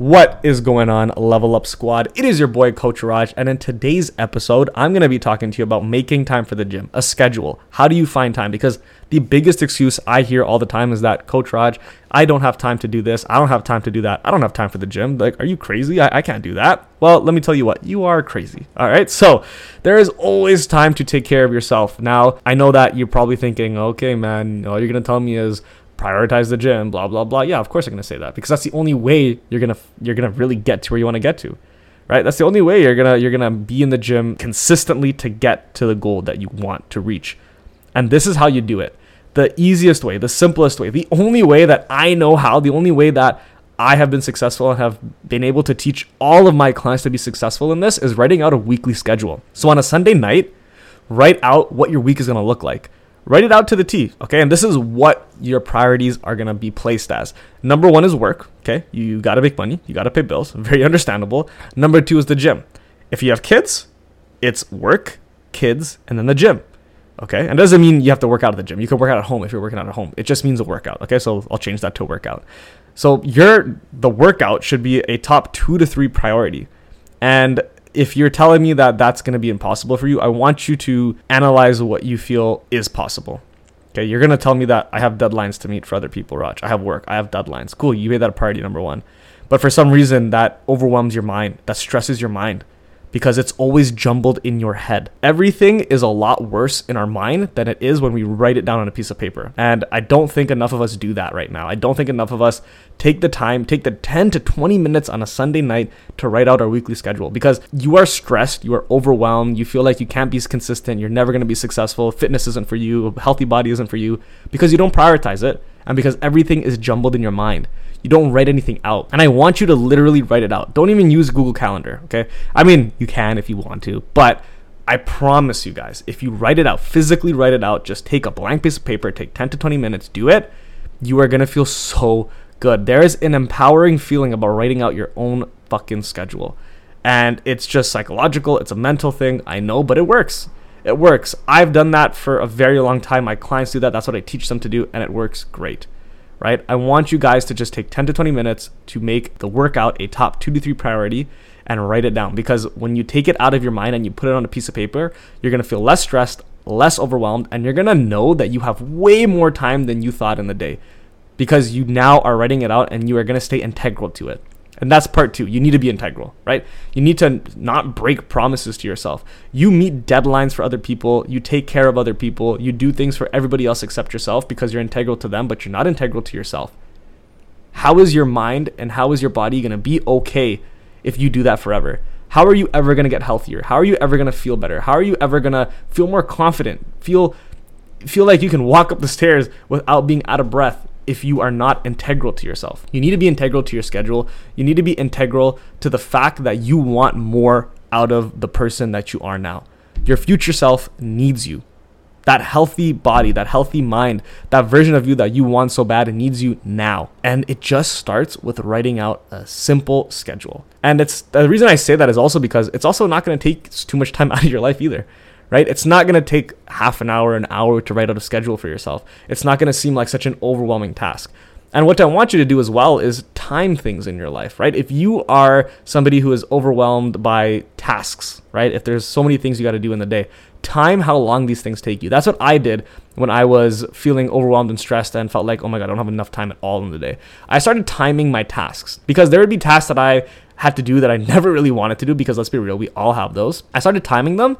What is going on, Level Up Squad? It is your boy, Coach Raj, and in today's episode, I'm going to be talking to you about making time for the gym, a schedule. How do you find time? Because the biggest excuse I hear all the time is that, Coach Raj, I don't have time to do this. I don't have time to do that. I don't have time for the gym. Like, are you crazy? I, I can't do that. Well, let me tell you what, you are crazy. All right. So, there is always time to take care of yourself. Now, I know that you're probably thinking, okay, man, all you're going to tell me is, prioritize the gym, blah blah blah. Yeah, of course I'm gonna say that because that's the only way you're gonna you're gonna really get to where you want to get to, right? That's the only way you're gonna you're gonna be in the gym consistently to get to the goal that you want to reach, and this is how you do it. The easiest way, the simplest way, the only way that I know how, the only way that I have been successful and have been able to teach all of my clients to be successful in this is writing out a weekly schedule. So on a Sunday night, write out what your week is gonna look like write it out to the T, okay? And this is what your priorities are gonna be placed as. Number one is work, okay? You gotta make money, you gotta pay bills, very understandable. Number two is the gym. If you have kids, it's work, kids, and then the gym. Okay, and doesn't mean you have to work out at the gym. You can work out at home if you're working out at home. It just means a workout. Okay, so I'll change that to workout. So your the workout should be a top two to three priority, and if you're telling me that that's going to be impossible for you, I want you to analyze what you feel is possible. Okay, you're going to tell me that I have deadlines to meet for other people, Raj. I have work, I have deadlines. Cool, you made that a priority number one. But for some reason, that overwhelms your mind, that stresses your mind because it's always jumbled in your head. Everything is a lot worse in our mind than it is when we write it down on a piece of paper. And I don't think enough of us do that right now. I don't think enough of us take the time, take the 10 to 20 minutes on a Sunday night to write out our weekly schedule because you are stressed, you are overwhelmed, you feel like you can't be consistent, you're never going to be successful, fitness isn't for you, a healthy body isn't for you because you don't prioritize it and because everything is jumbled in your mind. You don't write anything out. And I want you to literally write it out. Don't even use Google Calendar, okay? I mean, you can if you want to, but I promise you guys, if you write it out, physically write it out, just take a blank piece of paper, take 10 to 20 minutes, do it, you are gonna feel so good. There is an empowering feeling about writing out your own fucking schedule. And it's just psychological, it's a mental thing, I know, but it works. It works. I've done that for a very long time. My clients do that. That's what I teach them to do, and it works great right? I want you guys to just take 10 to 20 minutes to make the workout a top two to three priority and write it down because when you take it out of your mind and you put it on a piece of paper, you're to feel less stressed, less overwhelmed, and you're to know that you have way more time than you thought in the day because you now are writing it out and you are to stay integral to it. And that's part two. You need to be integral, right? You need to not break promises to yourself. You meet deadlines for other people. You take care of other people. You do things for everybody else except yourself because you're integral to them, but you're not integral to yourself. How is your mind and how is your body going to be okay if you do that forever? How are you ever going to get healthier? How are you ever going to feel better? How are you ever going to feel more confident? Feel feel like you can walk up the stairs without being out of breath if you are not integral to yourself. You need to be integral to your schedule. You need to be integral to the fact that you want more out of the person that you are now. Your future self needs you. That healthy body, that healthy mind, that version of you that you want so bad, it needs you now. And it just starts with writing out a simple schedule. And it's the reason I say that is also because it's also not going to take too much time out of your life either right? It's not going to take half an hour, an hour to write out a schedule for yourself. It's not going to seem like such an overwhelming task. And what I want you to do as well is time things in your life, right? If you are somebody who is overwhelmed by tasks, right? If there's so many things you got to do in the day, time how long these things take you. That's what I did when I was feeling overwhelmed and stressed and felt like, oh my God, I don't have enough time at all in the day. I started timing my tasks because there would be tasks that I had to do that I never really wanted to do because let's be real, we all have those. I started timing them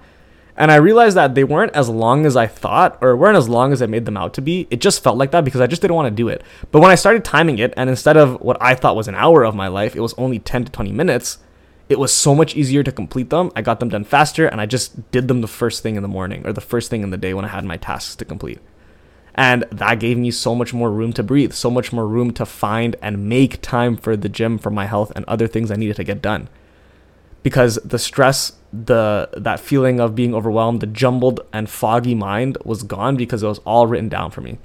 and I realized that they weren't as long as I thought, or weren't as long as I made them out to be. It just felt like that because I just didn't want to do it. But when I started timing it, and instead of what I thought was an hour of my life, it was only 10 to 20 minutes, it was so much easier to complete them. I got them done faster, and I just did them the first thing in the morning or the first thing in the day when I had my tasks to complete. And that gave me so much more room to breathe, so much more room to find and make time for the gym, for my health, and other things I needed to get done because the stress the that feeling of being overwhelmed the jumbled and foggy mind was gone because it was all written down for me.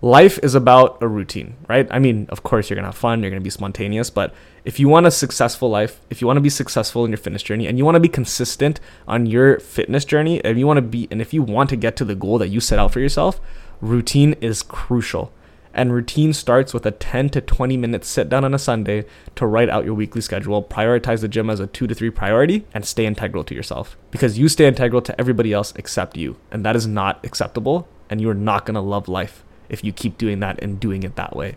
Life is about a routine right? I mean of course you're gonna have fun you're gonna be spontaneous but if you want a successful life if you want to be successful in your fitness journey and you want to be consistent on your fitness journey if you want to be and if you want to get to the goal that you set out for yourself routine is crucial And routine starts with a 10 to 20 minute sit down on a Sunday to write out your weekly schedule, prioritize the gym as a two to three priority, and stay integral to yourself. Because you stay integral to everybody else except you. And that is not acceptable. And you're not gonna love life if you keep doing that and doing it that way.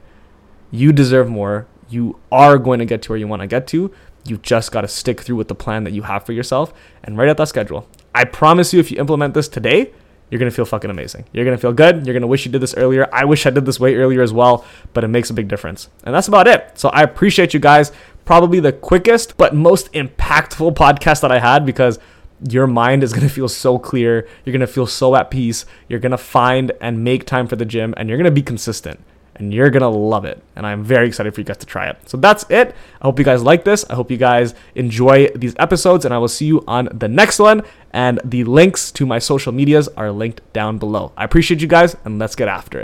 You deserve more. You are going to get to where you wanna get to. You just gotta stick through with the plan that you have for yourself and write out that schedule. I promise you, if you implement this today, you're gonna feel fucking amazing. You're gonna feel good. You're gonna wish you did this earlier. I wish I did this way earlier as well, but it makes a big difference. And that's about it. So I appreciate you guys. Probably the quickest but most impactful podcast that I had because your mind is gonna feel so clear. You're gonna feel so at peace. You're gonna find and make time for the gym, and you're gonna be consistent and you're gonna love it. And I'm very excited for you guys to try it. So that's it. I hope you guys like this. I hope you guys enjoy these episodes, and I will see you on the next one. And the links to my social medias are linked down below. I appreciate you guys, and let's get after it.